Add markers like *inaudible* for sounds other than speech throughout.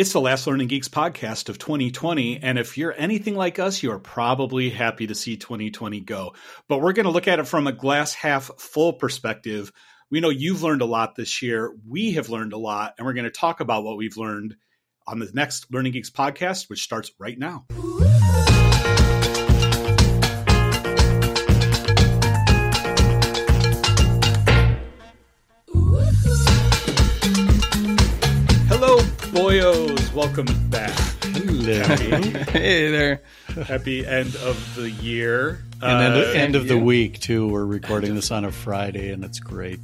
It's the Last Learning Geeks podcast of 2020. And if you're anything like us, you're probably happy to see 2020 go. But we're going to look at it from a glass half full perspective. We know you've learned a lot this year. We have learned a lot. And we're going to talk about what we've learned on the next Learning Geeks podcast, which starts right now. Welcome back. Hello. *laughs* hey there. Happy end of the year. And uh, end, of the week, too. We're recording this on a Friday, and it's great.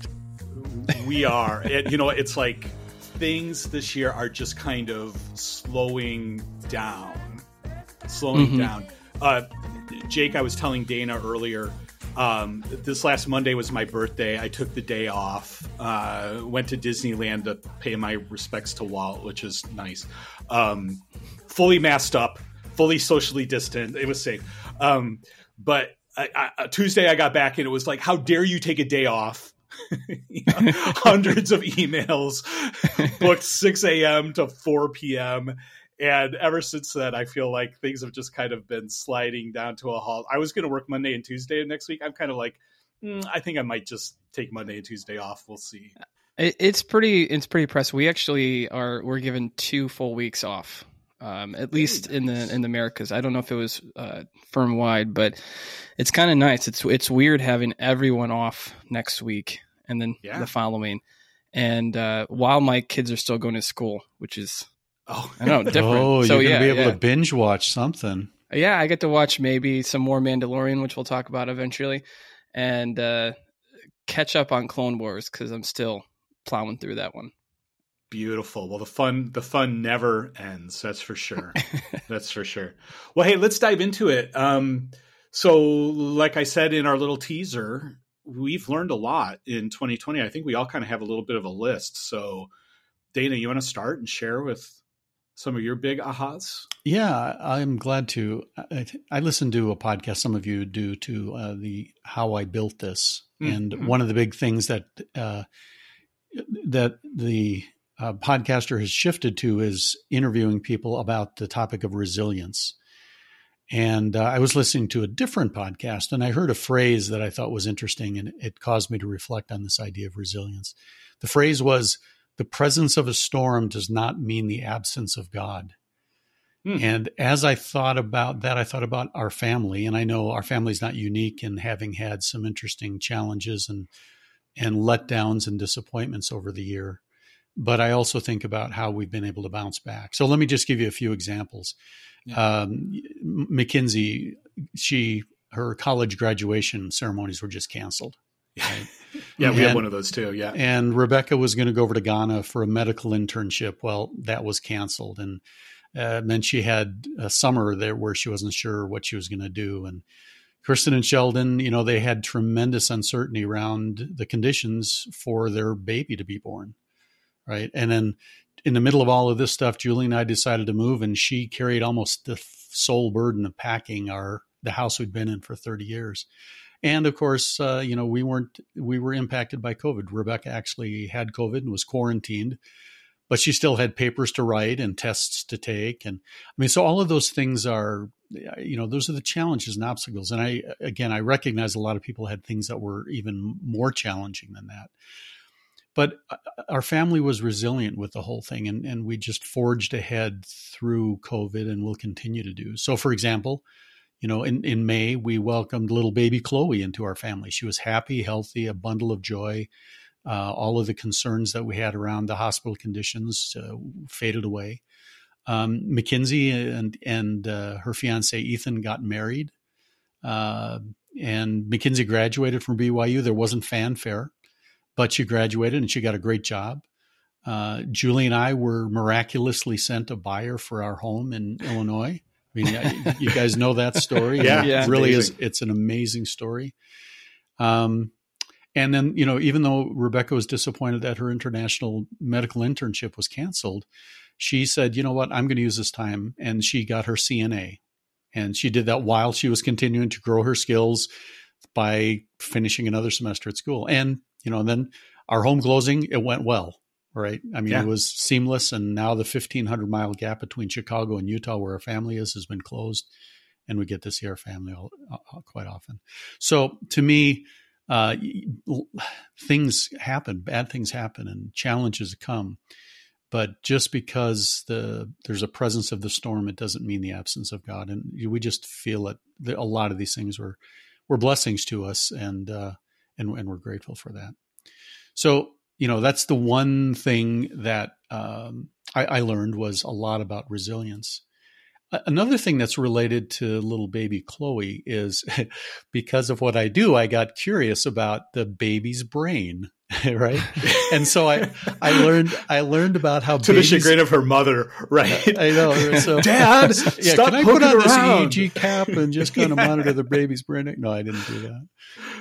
We are. it, you know, it's like things this year are just kind of slowing down. Slowing mm-hmm. down. Uh, Jake, I was telling Dana earlier um, this last Monday was my birthday. I took the day off. Uh, went to Disneyland to pay my respects to Walt, which is nice. Um, fully masked up, fully socially distant. It was safe. Um, but I, I, Tuesday I got back and it was like, how dare you take a day off? *laughs* know, *laughs* hundreds of emails *laughs* booked 6 a.m. to 4 p.m and ever since then, I feel like things have just kind of been sliding down to a halt. I was going to work Monday and Tuesday next week. I'm kind of like, mm, I think I might just take Monday and Tuesday off. We'll see. It's pretty. It's pretty impressive. We actually are. We're given two full weeks off, um, at least nice. in the in the Americas. I don't know if it was uh, firm wide, but it's kind of nice. It's it's weird having everyone off next week and then yeah. the following, and uh, while my kids are still going to school, which is Oh, I know, different. Oh, so, you're gonna yeah, be able yeah. to binge watch something. Yeah, I get to watch maybe some more Mandalorian, which we'll talk about eventually, and uh, catch up on Clone Wars because I'm still plowing through that one. Beautiful. Well, the fun the fun never ends. That's for sure. *laughs* that's for sure. Well, hey, let's dive into it. Um, so, like I said in our little teaser, we've learned a lot in 2020. I think we all kind of have a little bit of a list. So, Dana, you want to start and share with some of your big ahas? Yeah, I'm glad to. I, I listened to a podcast some of you do to uh, the how I built this, mm-hmm. and one of the big things that uh, that the uh, podcaster has shifted to is interviewing people about the topic of resilience. And uh, I was listening to a different podcast, and I heard a phrase that I thought was interesting, and it caused me to reflect on this idea of resilience. The phrase was the presence of a storm does not mean the absence of God. Hmm. And as I thought about that, I thought about our family, and I know our family is not unique in having had some interesting challenges and and letdowns and disappointments over the year. But I also think about how we've been able to bounce back. So let me just give you a few examples. Yeah. Um, Mackenzie, she her college graduation ceremonies were just canceled. *laughs* Right? Yeah, we and, have one of those too. Yeah. And Rebecca was going to go over to Ghana for a medical internship. Well, that was canceled. And uh, meant she had a summer there where she wasn't sure what she was going to do. And Kristen and Sheldon, you know, they had tremendous uncertainty around the conditions for their baby to be born. Right. And then in the middle of all of this stuff, Julie and I decided to move, and she carried almost the sole burden of packing our the house we'd been in for 30 years. And of course, uh, you know, we weren't we were impacted by COVID. Rebecca actually had COVID and was quarantined, but she still had papers to write and tests to take. And I mean, so all of those things are, you know, those are the challenges and obstacles. And I again, I recognize a lot of people had things that were even more challenging than that. But uh, our family was resilient with the whole thing, and, and we just forged ahead through COVID and will continue to do. So, for example, you know, in, in May, we welcomed little baby Chloe into our family. She was happy, healthy, a bundle of joy. Uh, all of the concerns that we had around the hospital conditions uh, faded away. Um, Mackenzie and and uh, her fiance Ethan got married, uh, and Mackenzie graduated from BYU. There wasn't fanfare, but she graduated and she got a great job. Uh, Julie and I were miraculously sent a buyer for our home in Illinois. I mean, you guys know that story. *laughs* yeah, yeah, it really amazing. is. It's an amazing story. Um, and then you know, even though Rebecca was disappointed that her international medical internship was canceled, she said, "You know what? I'm going to use this time," and she got her CNA, and she did that while she was continuing to grow her skills by finishing another semester at school. And you know, and then our home closing, it went well right? I mean, Yeah. it was seamless, and now the 1,500 mile gap between Chicago and Utah, where our family is, has been closed, and we get to see our family all, uh, quite often. So, to me, uh, things happen, bad things happen, and challenges come. But just because the there's a presence of the storm, it doesn't mean the absence of God, and we just feel it. A lot of these things were were blessings to us, and uh, and and we're grateful for that. So you know that's the one thing that um, I, I learned was a lot about resilience. Another thing that's related to little baby Chloe is *laughs* because of what I do, I got curious about the baby's brain, *laughs* right? And so I I *laughs* learned I learned about how to the babies, chagrin of her mother, right? I know. So, Dad, yeah, stop can I put on around. this EEG cap and just kind of Yeah. monitor the baby's brain? No, I didn't do that.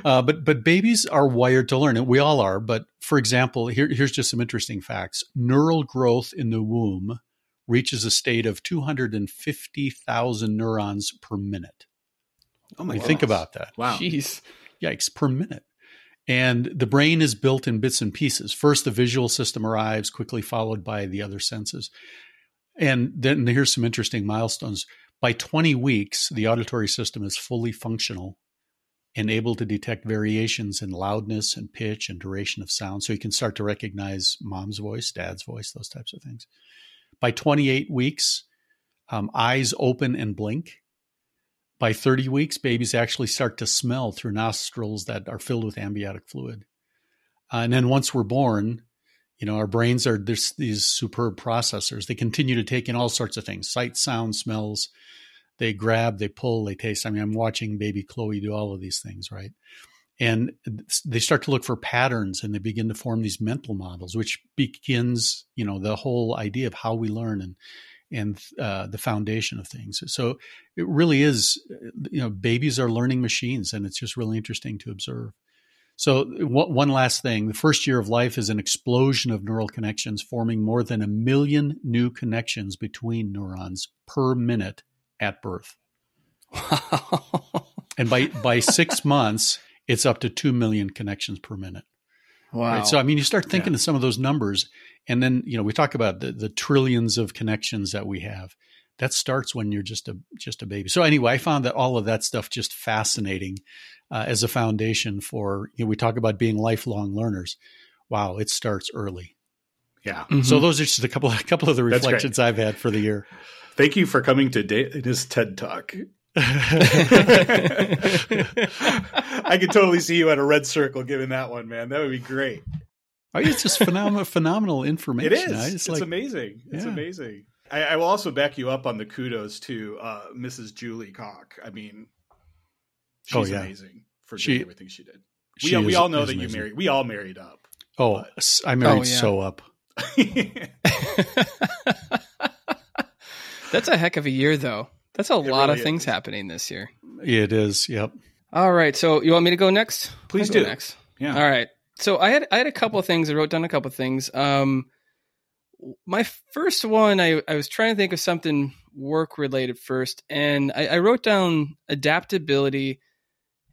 Uh, but but babies are wired to learn, and we all are. But for example, here, here's just some interesting facts: neural growth in the womb reaches a state of 250,000 neurons per minute. Oh my I mean, think about that. Wow. Jeez. Yikes, per minute. And the brain is built in bits and pieces. First, the visual system arrives, quickly followed by the other senses. And then here's some interesting milestones. By 20 weeks, the auditory system is fully functional and able to detect variations in loudness and pitch and duration of sound. So you can start to recognize mom's voice, dad's voice, those types of things. By 28 weeks, um, eyes open and blink. By 30 weeks, babies actually start to smell through nostrils that are filled with amniotic fluid. Uh, and then once we're born, you know, our brains are this, these superb processors. They continue to take in all sorts of things sight, sound, smells. They grab, they pull, they taste. I mean, I'm watching baby Chloe do all of these things, right? And they start to look for patterns and they begin to form these mental models, which begins, you know, the whole idea of how we learn and and uh, the foundation of things. So it really is, you know, babies are learning machines, and it's just really interesting to observe. So one last thing: the first year of life is an explosion of neural connections, forming more than a million new connections between neurons per minute at birth. *laughs* Wow. And by by six months, it's up to two million connections per minute. Wow. Right. So I mean, you start thinking Yeah. of some of those numbers, and then you know we talk about the, the trillions of connections that we have. That starts when you're just a just a baby. So anyway, I found that all of that stuff just fascinating uh, as a foundation for you know we talk about being lifelong learners. Wow, it starts early. Yeah. Mhm. So those are just a couple a couple of the reflections I've had for the year. Thank you for coming to this TED Talk. *laughs* I could totally see you at a red circle giving that one, man. That would be great. Oh, it's just phenomenal, phenomenal information. It is. I It's just like, amazing. It's Yeah. amazing. I, I will also back you up on the kudos to uh, Mrs. Julie Koch. I mean, she's Oh, yeah. amazing for She- doing everything she did. We, she we is- all know is that you married. We all married up. Oh, I married Oh, yeah. so up. *laughs* *laughs* That's a heck of a year, though. That's a It lot really of things is. happening this year. It is. Yep. All right, so you want me to go next? Please I'll go do. Next. yeah. All right. So I had I had a couple of things. I wrote down a couple of things. Um, my first one, I, I was trying to think of something work related first, and I, I wrote down adaptability,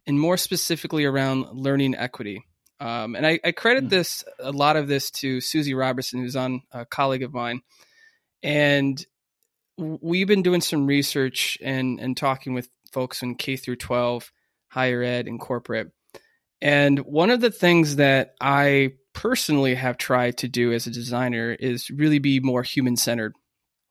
and more specifically around learning equity. Um, and I, I credit Hmm. this a lot of this to Susie Robertson, who's on a colleague of mine, and we've been doing some research and and talking with folks in K through 12, higher ed, and corporate. And one of the things that I personally have tried to do as a designer is really be more human centered.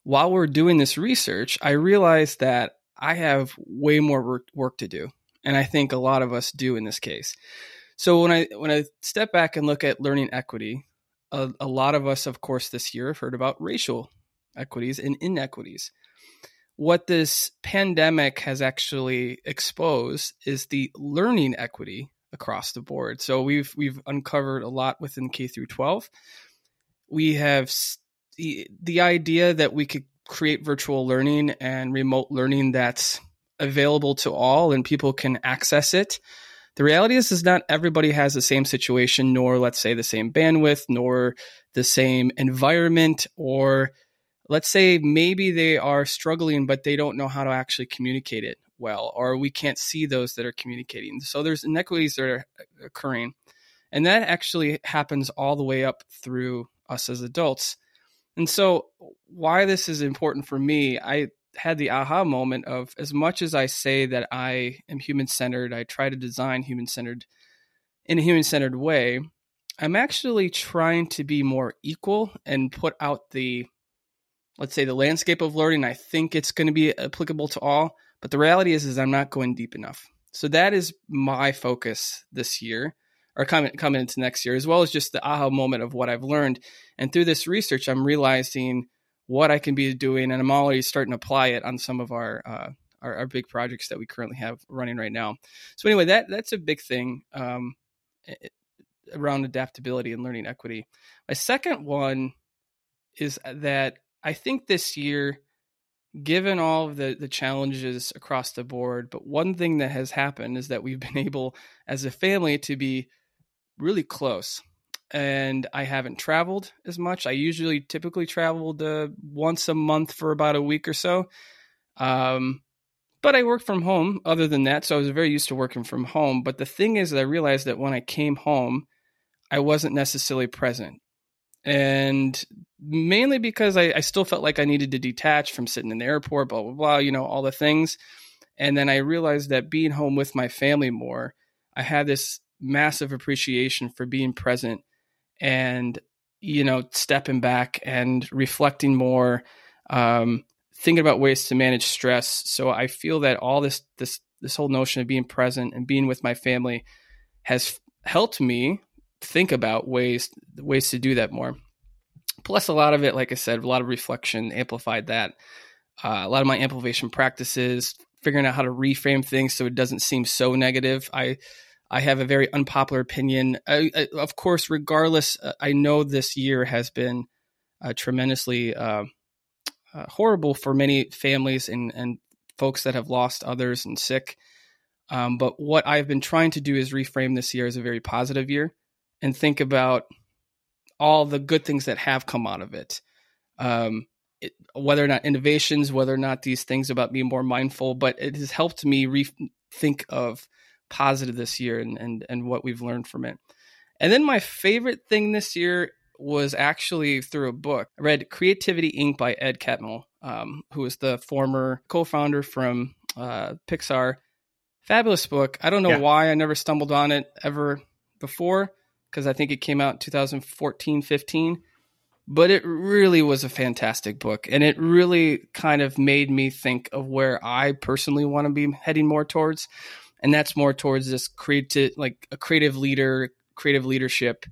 While we're doing this research, I realized that I have way more work, work to do. And I think a lot of us do in this case. So when I when I step back and look at learning equity, a, a lot of us, of course, this year have heard about racial equities and inequities. What this pandemic has actually exposed is the learning equity across the board. So we've we've uncovered a lot within K through 12. We have the the idea that we could create virtual learning and remote learning that's available to all and people can access it. The reality is is not everybody has the same situation nor let's say the same bandwidth nor the same environment or let's say maybe they are struggling but they don't know how to actually communicate it well or we can't see those that are communicating so there's inequities that are occurring and that actually happens all the way up through us as adults. And so, why this is important for me, I had the aha moment of as much as I say that I am human centered, I try to design human centered in a human centered way. I'm actually trying to be more equal and put out the, let's say, the landscape of learning. I think it's going to be applicable to all, but the reality is, is I'm not going deep enough. So that is my focus this year or coming coming into next year, as well as just the aha moment of what I've learned. And through this research, I'm realizing what I can be doing, and I'm already starting to apply it on some of our uh, our, our, big projects that we currently have running right now. So anyway, that that's a big thing um, it, around adaptability and learning equity. My second one is that I think this year given all of the, the challenges across the board, but one thing that has happened is that we've *laughs* been able as a family to be really close. And I haven't traveled as much. I usually typically traveled uh, once a month for about a week or so. Um, but I worked from home other than that. So I was very used to working from home. But the thing is I realized that when I came home, I wasn't necessarily present and mainly because I, I, still felt like I needed to detach from sitting in the airport, blah blah blah, you know, all the things. And then I realized that being home with my family more, I had this massive appreciation for being present and you know stepping back and reflecting more, um, thinking about ways to manage stress. So I feel that all this this this whole notion of being present and being with my family has helped me think about ways ways to do that more. Plus, a lot of it, like I said, a lot of reflection amplified that. Uh, a lot of my amplification practices, figuring out how to reframe things so it doesn't seem so negative. I I have a very unpopular opinion. I, I, of course, regardless, uh, I know this year has been uh, tremendously uh, uh, horrible for many families and and folks that have lost others and sick. Um, but what I've been trying to do is reframe this year as a very positive year and think about all the good things that have come out of it. Um, it, whether or not innovations, whether or not these things about being more mindful, but it has helped me rethink of positive this year and, and, and what we've learned from it. And then my favorite thing this year was actually through a book. I read Creativity Inc. by Ed Catmull, um, who is the former co-founder from uh, Pixar. Fabulous book. I don't know yeah. why I never stumbled on it ever before because I think it came out in 2014, 15. But it really was a fantastic book. And it really kind of made me think of where I personally want to be heading more towards. And that's more towards this creative, like a creative leader, creative leadership.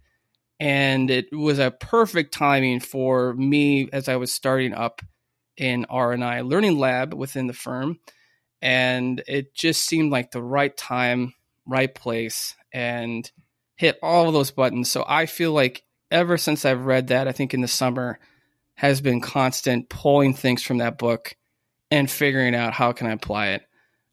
And it was a perfect timing for me as I was starting up in R&I Learning Lab within the firm. And it just seemed like the right time, right place. And hit all of those buttons. So I feel like ever since I've read that, I think in the summer, has been constant pulling things from that book and figuring out how can I apply it.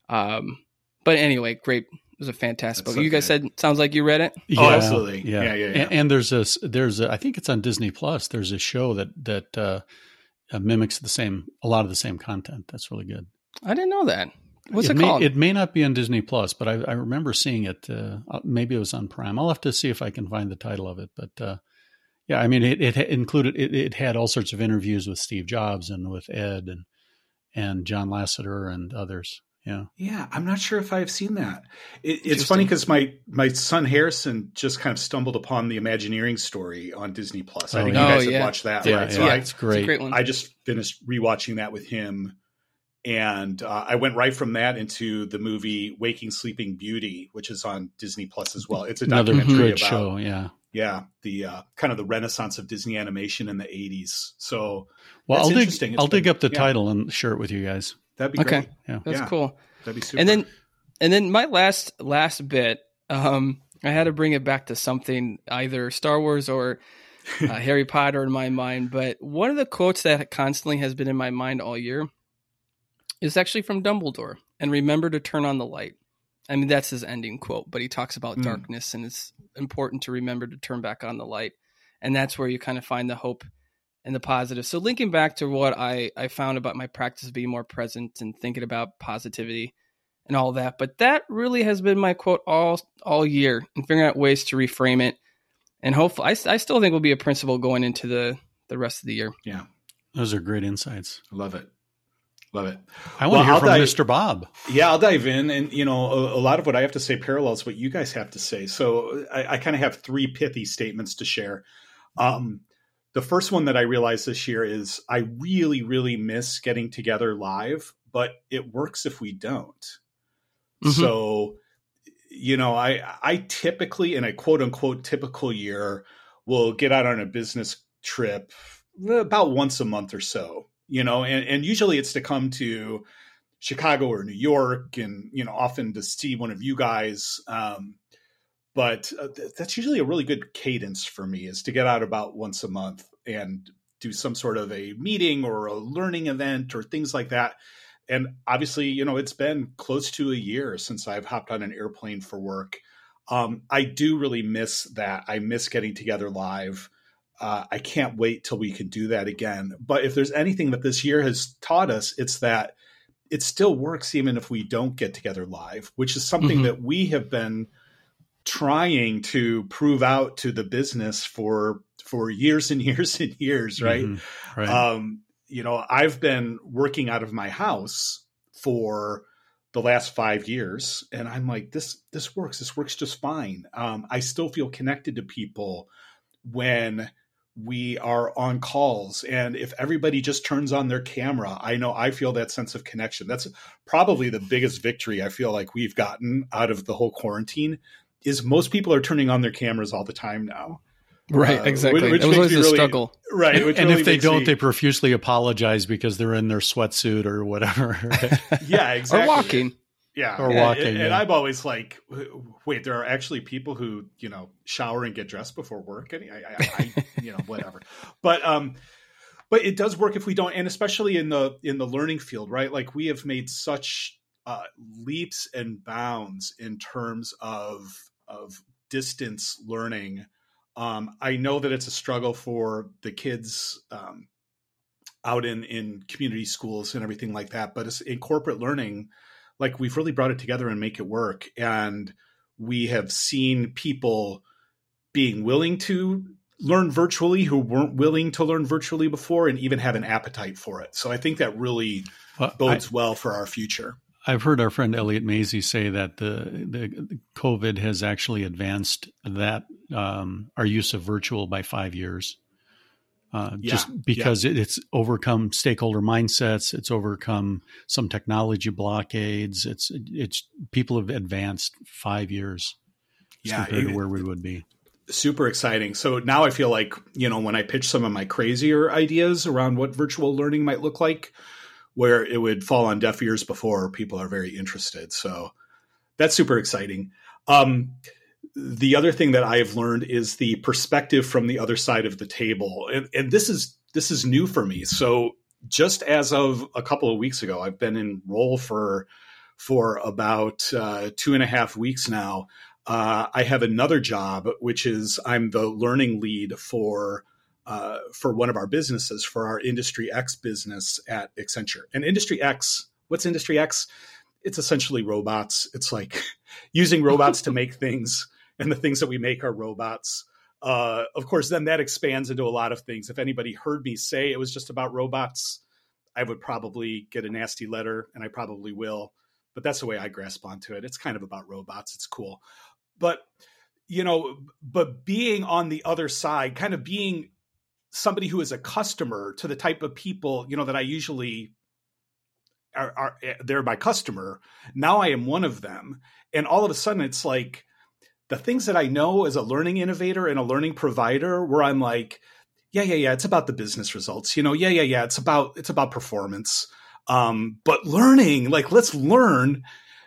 Um, but anyway, great. It was a fantastic That's book. So you guys said sounds like you read it. Yeah, oh, absolutely. Yeah, yeah, yeah. yeah. And, and, there's a there's a I think it's on Disney Plus. There's a show that that uh, uh, mimics the same a lot of the same content. That's really good. I didn't know that. What's it, it called? May, it may not be on Disney Plus, but I, I remember seeing it. Uh, uh, maybe it was on Prime. I'll have to see if I can find the title of it. But uh, yeah, I mean, it, it included it, it, had all sorts of interviews with Steve Jobs and with Ed and and John Lasseter and others. Yeah, yeah. I'm not sure if I've seen that. It, it's funny because my my son Harrison just kind of stumbled upon the Imagineering story on Disney Plus. I oh, think yeah. you guys oh, have watched that, yeah, right? Yeah, so yeah, I, it's great. It's I just finished rewatching that with him and uh, I went right from that into the movie Waking Sleeping Beauty, which is on Disney Plus as well. It's a Another documentary about show, yeah, yeah, the uh, kind of the renaissance of Disney animation in the '80s. So, well, I'll dig, I'll been, dig up the yeah. title and share it with you guys. That'd be okay. Great. Yeah, that's yeah. cool. That'd be super. And then, and then my last last bit, um, I had to bring it back to something either Star Wars or *laughs* uh, Harry Potter in my mind. But one of the quotes that constantly has been in my mind all year is actually from Dumbledore. And remember to turn on the light. I mean, that's his ending quote, but he talks about mm. darkness and it's important to remember to turn back on the light. And that's where you kind of find the hope and the positive. So, linking back to what I, I found about my practice of being more present and thinking about positivity and all that. But that really has been my quote all all year and figuring out ways to reframe it and hopefully, I, I still think we'll be a principle going into the the rest of the year. Yeah, those are great insights. I love it. Love it. I want well, to hear I'll from dive, Mr. Bob. Yeah, I'll dive in, and you know, a, a, lot of what I have to say parallels what you guys have to say. So I, I kind of have three pithy statements to share. Um, the first one that I realized this year is I really, really miss getting together live, but it works if we don't. Mm-hmm. So, you know, I I typically in a quote unquote typical year will get out on a business trip about once a month or so you know, and, and usually it's to come to Chicago or New York, and you know, often to see one of you guys. Um, but uh, th- that's usually a really good cadence for me is to get out about once a month and do some sort of a meeting or a learning event or things like that. And obviously, you know, it's been close to a year since I've hopped on an airplane for work. Um, I do really miss that. I miss getting together live. Uh, I can't wait till we can do that again. But if there's anything that this year has taught us, it's that it still works even if we don't get together live, which is something mm-hmm. that we have been trying to prove out to the business for for years and *laughs* years and years, right? Mm-hmm. right. Um, you know, I've been working out of my house for the last five years, and I'm like, this this works. This works just fine. Um, I still feel connected to people when we are on calls and if everybody just turns on their camera i know i feel that sense of connection. That's probably the biggest victory i feel like we've gotten out of the whole quarantine is most people are turning on their cameras all the time now. Right uh, exactly. which, which it was always a really, struggle. Right and, really if they don't me, they profusely apologize because they're in their sweatsuit or whatever *laughs* yeah exactly. or walking yeah, or walking. And, yeah. and, I'm always like, wait, there are actually people who you know shower and get dressed before work. And I, I, I *laughs* you know, whatever. But um, but it does work if we don't, and especially in the in the learning field, right? Like we have made such uh, leaps and bounds in terms of of distance learning. Um, I know that it's a struggle for the kids um, out in in community schools and everything like that, but it's in corporate learning like we've really brought it together and make it work and we have seen people being willing to learn virtually who weren't willing to learn virtually before and even have an appetite for it. So i think that really well, bodes I, well for our future. I've heard our friend Elliott Masie say that the, the, the covid has actually advanced that um, our use of virtual by five years uh, yeah, just because yeah. it, it's overcome stakeholder mindsets, it's overcome some technology blockades. It's it's people have advanced five years yeah, compared it, to where we would be. Super exciting. So now I feel like you know when I pitch some of my crazier ideas around what virtual learning might look like, where it would fall on deaf ears before, people are very interested. So that's super exciting. Um, the other thing that I've learned is the perspective from the other side of the table, and, and this is this is new for me. So just as of a couple of weeks ago, I've been in role for for about uh, two and a half weeks now. Uh, I have another job, which is I'm the learning lead for uh, for one of our businesses for our Industry X business at Accenture. And Industry X, what's Industry X? It's essentially robots. It's like *laughs* using robots to make things and the things that we make are robots. Uh, of course, then that expands into a lot of things. If anybody heard me say it was just about robots, I would probably get a nasty letter, and I probably will. But that's the way I grasp onto it. It's kind of about robots. It's cool. But, you know, but being on the other side, kind of being somebody who is a customer to the type of people, you know, that I usually are, are they're my customer. Now I am one of them. And all of a sudden it's like, the things that I know as a learning innovator and a learning provider where I'm like, yeah, yeah, yeah, it's about the business results. You know, yeah, yeah, yeah, it's about it's about performance. Um, but learning, like let's learn.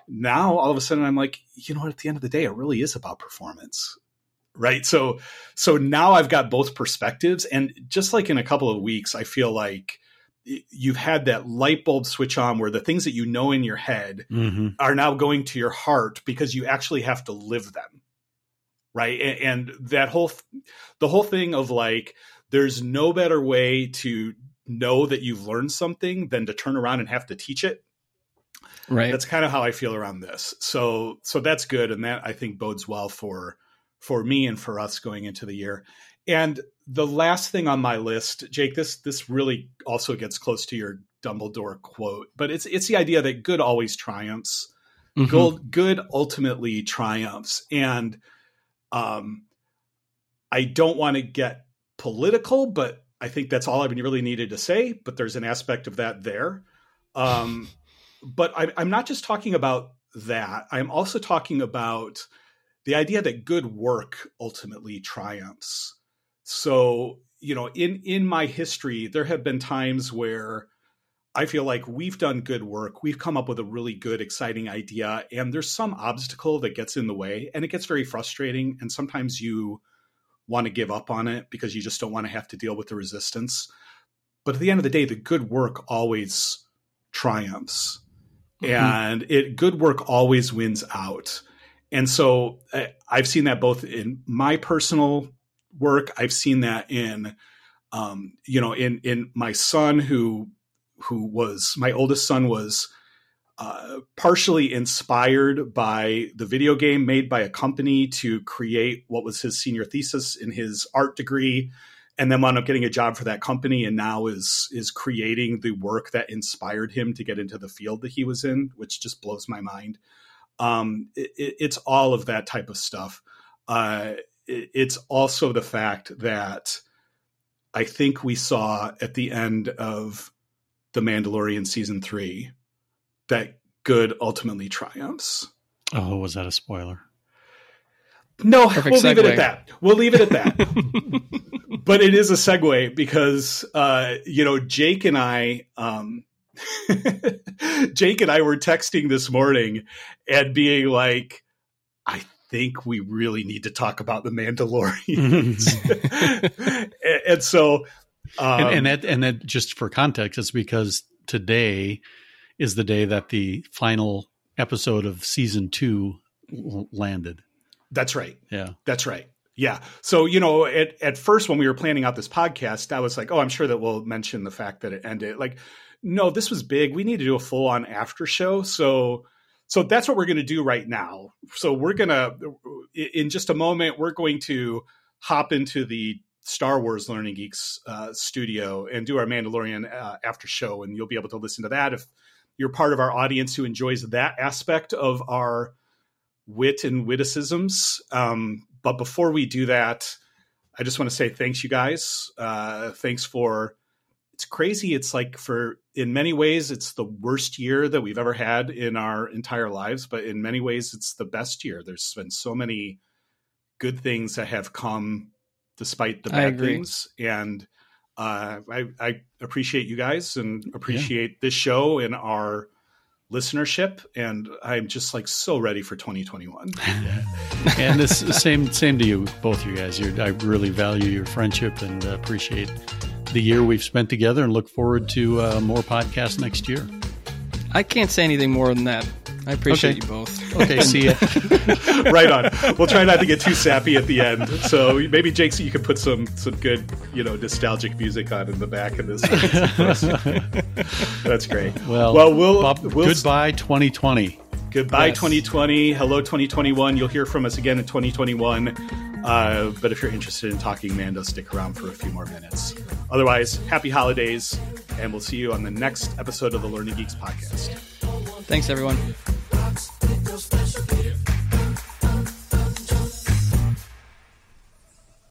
Now all of a sudden I'm like, you know what, at the end of the day, it really is about performance. Right. So so now I've got both perspectives. And just like in a couple of weeks, I feel like you've had that light bulb switch on where the things that you know in your head mm-hmm. are now going to your heart because you actually have to live them right and, and that whole the whole thing of like there's no better way to know that you've learned something than to turn around and have to teach it right that's kind of how i feel around this so so that's good and that i think bodes well for for me and for us going into the year. And the last thing on my list, Jake, this this really also gets close to your Dumbledore quote, but it's it's the idea that good always triumphs. Mm-hmm. Good, good ultimately triumphs, and um, I don't want to get political, but I think that's all I really needed to say. But there's an aspect of that there. Um, *laughs* but I, I'm not just talking about that. I'm also talking about the idea that good work ultimately triumphs. So, you know, in in my history, there have been times where I feel like we've done good work. We've come up with a really good, exciting idea, and there's some obstacle that gets in the way, and it gets very frustrating. And sometimes you want to give up on it because you just don't want to have to deal with the resistance. But at the end of the day, the good work always triumphs, mm-hmm. and it good work always wins out. And so I've seen that both in my personal work. I've seen that in, um, you know, in in my son who who was my oldest son was uh, partially inspired by the video game made by a company to create what was his senior thesis in his art degree and then wound up getting a job for that company and now is is creating the work that inspired him to get into the field that he was in which just blows my mind. Um, it, it's all of that type of stuff. Uh, it's also the fact that I think we saw at the end of The Mandalorian season three that good ultimately triumphs. Oh, was that a spoiler? No, Perfect we'll segue. leave it at that. We'll leave it at that. *laughs* but it is a segue because, uh, you know, Jake and I, um, *laughs* Jake and I were texting this morning and being like, I think we really need to talk about the Mandalorians. *laughs* and, and, so, um, and, and, that, and that just for context, is because today is the day that the final episode of season two landed. That's right. Yeah, that's right. Yeah. So, you know, at, at first when we were planning out this podcast, I was like, oh, I'm sure that we'll mention the fact that it ended. Like, no, this was big. We need to do a full on after show. So, so that's what we're going to do right now. So we're going to, in just a moment, we're going to hop into the Star Wars Learning Geeks uh, studio and do our Mandalorian uh, after show, and you'll be able to listen to that if you're part of our audience who enjoys that aspect of our wit and witticisms. Um, but before we do that, I just want to say thanks, you guys. Uh, thanks for it's crazy. It's like for in many ways, it's the worst year that we've ever had in our entire lives, but in many ways, it's the best year. There's been so many good things that have come despite the bad things, and uh, I, I, appreciate you guys and appreciate yeah. this show and our listenership and i'm just like so ready for 2021 yeah. *laughs* and this same same to you both you guys You're, i really value your friendship and appreciate the year we've spent together and look forward to uh, more podcasts next year. I can't say anything more than that. I appreciate okay. you both. Okay, *laughs* see you. *laughs* right on. We'll try not to get too sappy at the end. So maybe Jake, you could put some some good, you know, nostalgic music on in the back of this. *laughs* That's great. Well, well, we'll, Bob, we'll goodbye 2020. Goodbye yes. 2020. Hello 2021. You'll hear from us again in 2021. Uh, but if you're interested in talking Mando, stick around for a few more minutes. Otherwise, happy holidays, and we'll see you on the next episode of the Learning Geeks podcast. Thanks, everyone.